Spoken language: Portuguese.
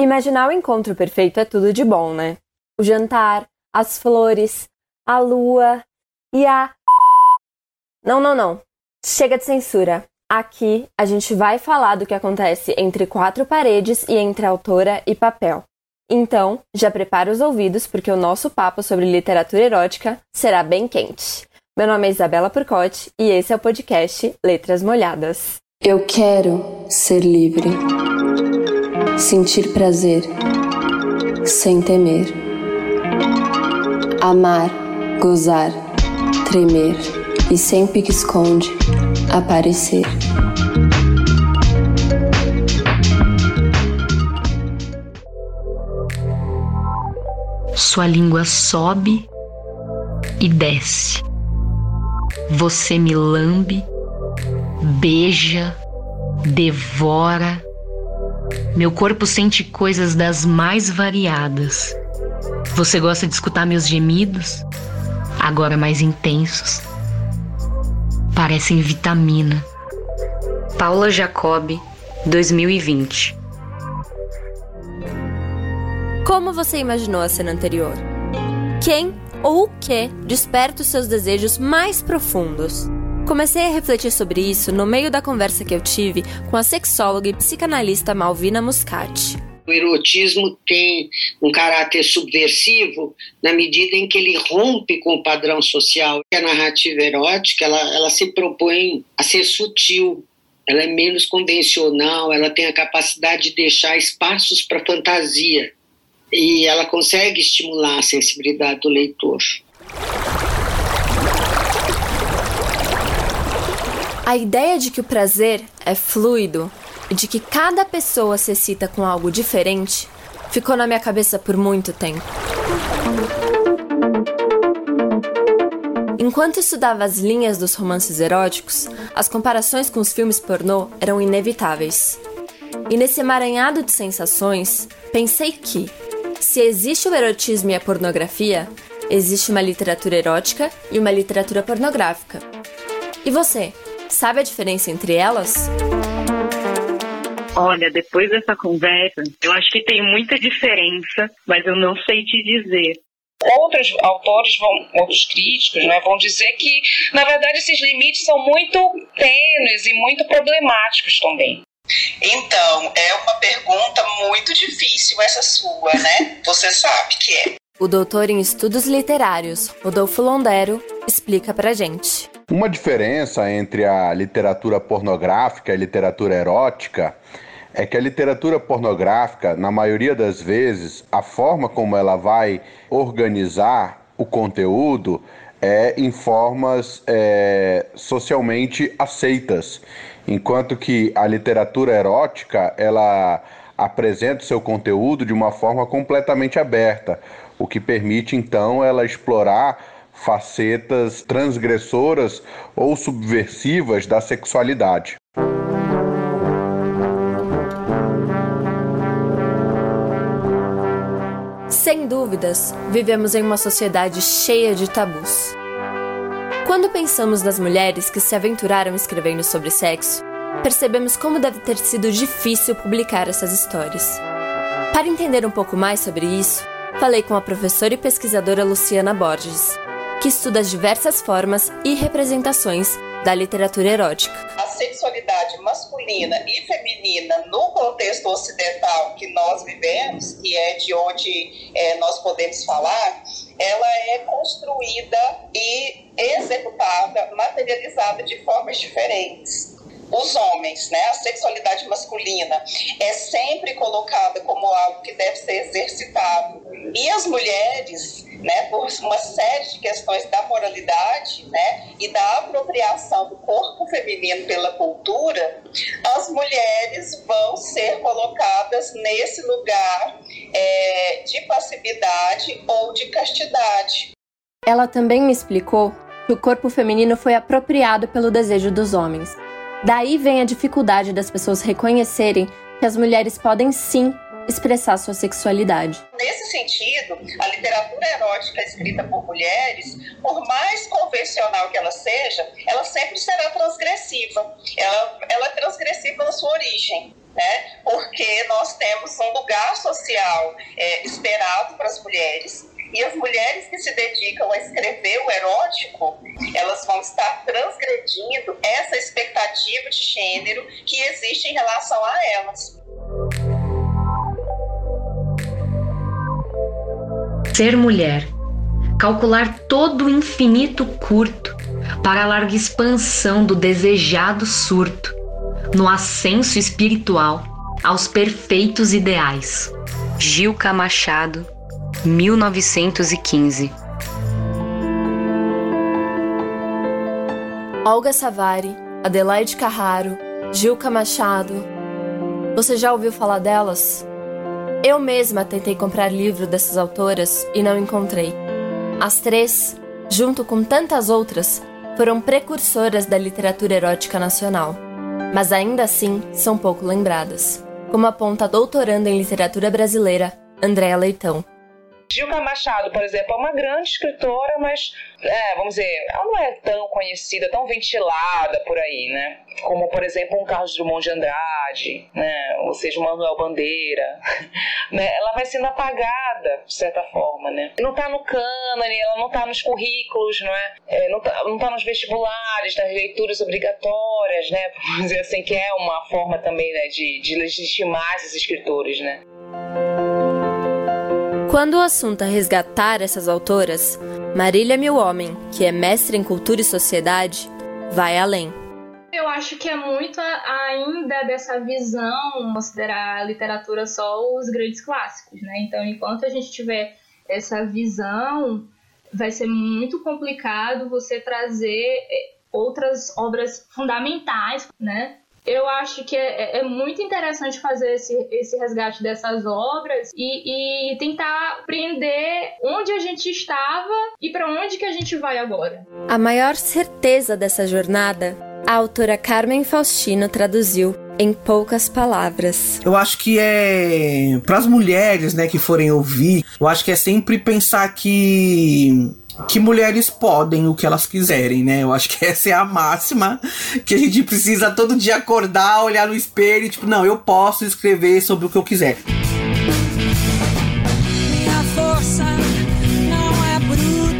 Imaginar o encontro perfeito é tudo de bom, né? O jantar, as flores, a lua e a. Não, não, não. Chega de censura. Aqui a gente vai falar do que acontece entre quatro paredes e entre autora e papel. Então, já prepara os ouvidos porque o nosso papo sobre literatura erótica será bem quente. Meu nome é Isabela Purcotti e esse é o podcast Letras Molhadas. Eu quero ser livre, sentir prazer, sem temer, amar, gozar, tremer e sem pique-esconde aparecer. Sua língua sobe e desce. Você me lambe, beija, devora. Meu corpo sente coisas das mais variadas. Você gosta de escutar meus gemidos? Agora mais intensos. Parecem vitamina. Paula Jacob, 2020. Como você imaginou a cena anterior? Quem ou o que desperta os seus desejos mais profundos? Comecei a refletir sobre isso no meio da conversa que eu tive com a sexóloga e psicanalista Malvina Muscati. O erotismo tem um caráter subversivo na medida em que ele rompe com o padrão social. A narrativa erótica ela, ela se propõe a ser sutil, ela é menos convencional, ela tem a capacidade de deixar espaços para fantasia e ela consegue estimular a sensibilidade do leitor. A ideia de que o prazer é fluido e de que cada pessoa se excita com algo diferente ficou na minha cabeça por muito tempo. Enquanto estudava as linhas dos romances eróticos, as comparações com os filmes pornô eram inevitáveis. E nesse emaranhado de sensações, pensei que, se existe o erotismo e a pornografia, existe uma literatura erótica e uma literatura pornográfica. E você, sabe a diferença entre elas? Olha, depois dessa conversa, eu acho que tem muita diferença, mas eu não sei te dizer. Outros autores vão, outros críticos, né, vão dizer que, na verdade, esses limites são muito tênues e muito problemáticos também. Então, é uma pergunta muito difícil essa sua, né? Você sabe que é. O doutor em estudos literários, Rodolfo Londero, explica pra gente. Uma diferença entre a literatura pornográfica e a literatura erótica é que a literatura pornográfica, na maioria das vezes, a forma como ela vai organizar o conteúdo é em formas é, socialmente aceitas, enquanto que a literatura erótica ela apresenta o seu conteúdo de uma forma completamente aberta, o que permite então ela explorar facetas transgressoras ou subversivas da sexualidade. Sem dúvidas, vivemos em uma sociedade cheia de tabus. Quando pensamos nas mulheres que se aventuraram escrevendo sobre sexo, percebemos como deve ter sido difícil publicar essas histórias. Para entender um pouco mais sobre isso, falei com a professora e pesquisadora Luciana Borges, que estuda as diversas formas e representações da literatura erótica. A sexualidade masculina e feminina no contexto ocidental que nós vivemos, que é de onde é, nós podemos falar, ela é construída e executada, materializada de formas diferentes os homens, né, a sexualidade masculina é sempre colocada como algo que deve ser exercitado. E as mulheres, né, por uma série de questões da moralidade, né, e da apropriação do corpo feminino pela cultura, as mulheres vão ser colocadas nesse lugar é, de passividade ou de castidade. Ela também me explicou que o corpo feminino foi apropriado pelo desejo dos homens Daí vem a dificuldade das pessoas reconhecerem que as mulheres podem sim expressar sua sexualidade. Nesse sentido, a literatura erótica escrita por mulheres, por mais convencional que ela seja, ela sempre será transgressiva. Ela, ela é transgressiva na sua origem. né? Porque nós temos um lugar social é, esperado para as mulheres e as mulheres que se dedicam a escrever o erótico, elas vão estar transgredindo essa expectativa de gênero que existe em relação a elas. Ser mulher, calcular todo o infinito curto para a larga expansão do desejado surto, no ascenso espiritual aos perfeitos ideais. Gilca Machado 1915. Olga Savari, Adelaide Carraro, Gilca Machado. Você já ouviu falar delas? Eu mesma tentei comprar livro dessas autoras e não encontrei. As três, junto com tantas outras, foram precursoras da literatura erótica nacional, mas ainda assim são pouco lembradas, como aponta a doutoranda em literatura brasileira, Andréa Leitão. Gilca Machado, por exemplo, é uma grande escritora, mas, é, vamos dizer, ela não é tão conhecida, tão ventilada por aí, né? Como, por exemplo, um Carlos Drummond de Andrade, né? Ou seja, um Manuel Bandeira. né? Ela vai sendo apagada, de certa forma, né? Não está no cânone, ela não está nos currículos, não é? é não, está tá nos vestibulares, nas leituras obrigatórias, né? Vamos dizer assim, que é uma forma também né, de, de legitimar esses escritores, né? Quando o assunto é resgatar essas autoras, Marília Milhomem, que é mestre em cultura e sociedade, vai além. Eu acho que é muito ainda dessa visão considerar a literatura só os grandes clássicos, né? Então, enquanto a gente tiver essa visão, vai ser muito complicado você trazer eh, outras obras fundamentais, né? Eu acho que é, é, muito interessante fazer esse, esse resgate dessas obras e, e tentar aprender onde a gente estava e para onde que a gente vai agora. A maior certeza dessa jornada, a autora Carmen Faustino traduziu em poucas palavras. Eu acho que é para as mulheres, né, que forem ouvir, eu acho que é sempre pensar que que mulheres podem o que elas quiserem, né? Eu acho que essa é a máxima que a gente precisa todo dia acordar, olhar no espelho e tipo, não, eu posso escrever sobre o que eu quiser. Minha força não é bruta.